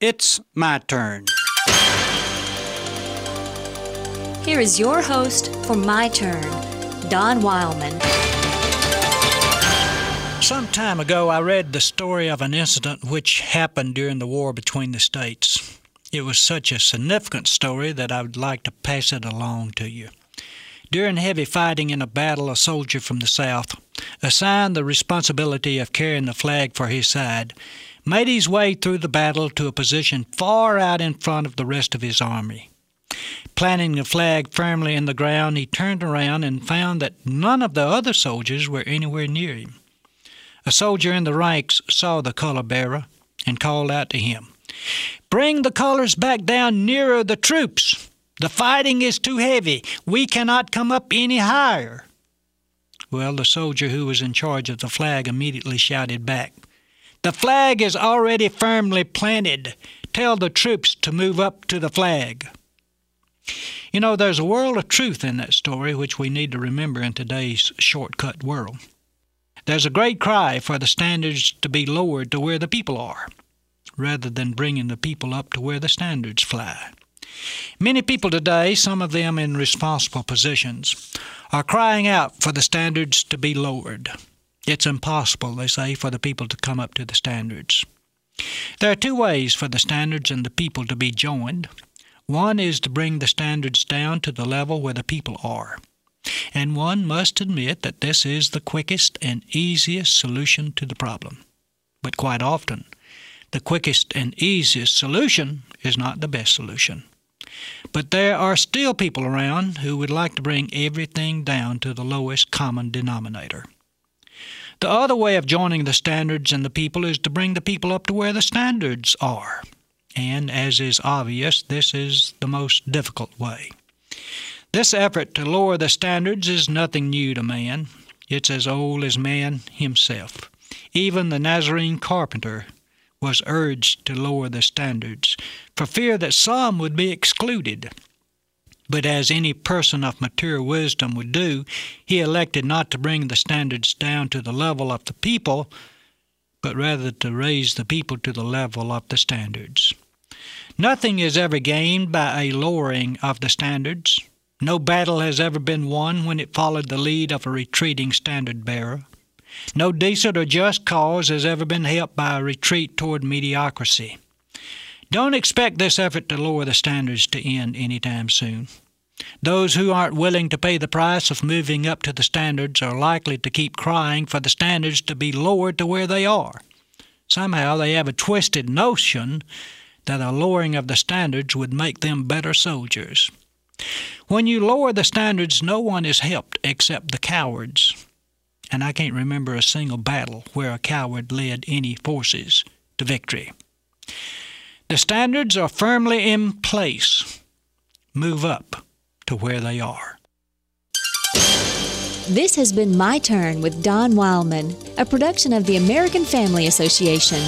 It's my turn. Here is your host for My Turn, Don Wildmon. Some time ago, I read the story of an incident which happened during the war between the states. It was such a significant story that I would like to pass it along to you. During heavy fighting in a battle, a soldier from the South, assigned the responsibility of carrying the flag for his side, made his way through the battle to a position far out in front of the rest of his army. Planting the flag firmly in the ground, he turned around and found that none of the other soldiers were anywhere near him. A soldier in the ranks saw the color bearer and called out to him, Bring the colors back down nearer the troops. The fighting is too heavy. We cannot come up any higher. Well, the soldier who was in charge of the flag immediately shouted back, The flag is already firmly planted. Tell the troops to move up to the flag. You know, there's a world of truth in that story which we need to remember in today's shortcut world. There's a great cry for the standards to be lowered to where the people are, rather than bringing the people up to where the standards fly. Many people today, some of them in responsible positions, are crying out for the standards to be lowered. It's impossible, they say, for the people to come up to the standards. There are two ways for the standards and the people to be joined. One is to bring the standards down to the level where the people are. And one must admit that this is the quickest and easiest solution to the problem. But quite often, the quickest and easiest solution is not the best solution. But there are still people around who would like to bring everything down to the lowest common denominator. The other way of joining the standards and the people is to bring the people up to where the standards are. And as is obvious, this is the most difficult way. This effort to lower the standards is nothing new to man. It's as old as man himself. Even the Nazarene carpenter was urged to lower the standards for fear that some would be excluded. But as any person of mature wisdom would do, he elected not to bring the standards down to the level of the people, but rather to raise the people to the level of the standards. Nothing is ever gained by a lowering of the standards. No battle has ever been won when it followed the lead of a retreating standard bearer. No decent or just cause has ever been helped by a retreat toward mediocrity. Don't expect this effort to lower the standards to end any time soon. Those who aren't willing to pay the price of moving up to the standards are likely to keep crying for the standards to be lowered to where they are. Somehow they have a twisted notion that a lowering of the standards would make them better soldiers. When you lower the standards, no one is helped except the cowards and I can't remember a single battle where a coward led any forces to victory. The standards are firmly in place. Move up to where they are. This has been My Turn with Don Wildmon, a production of the American Family Association.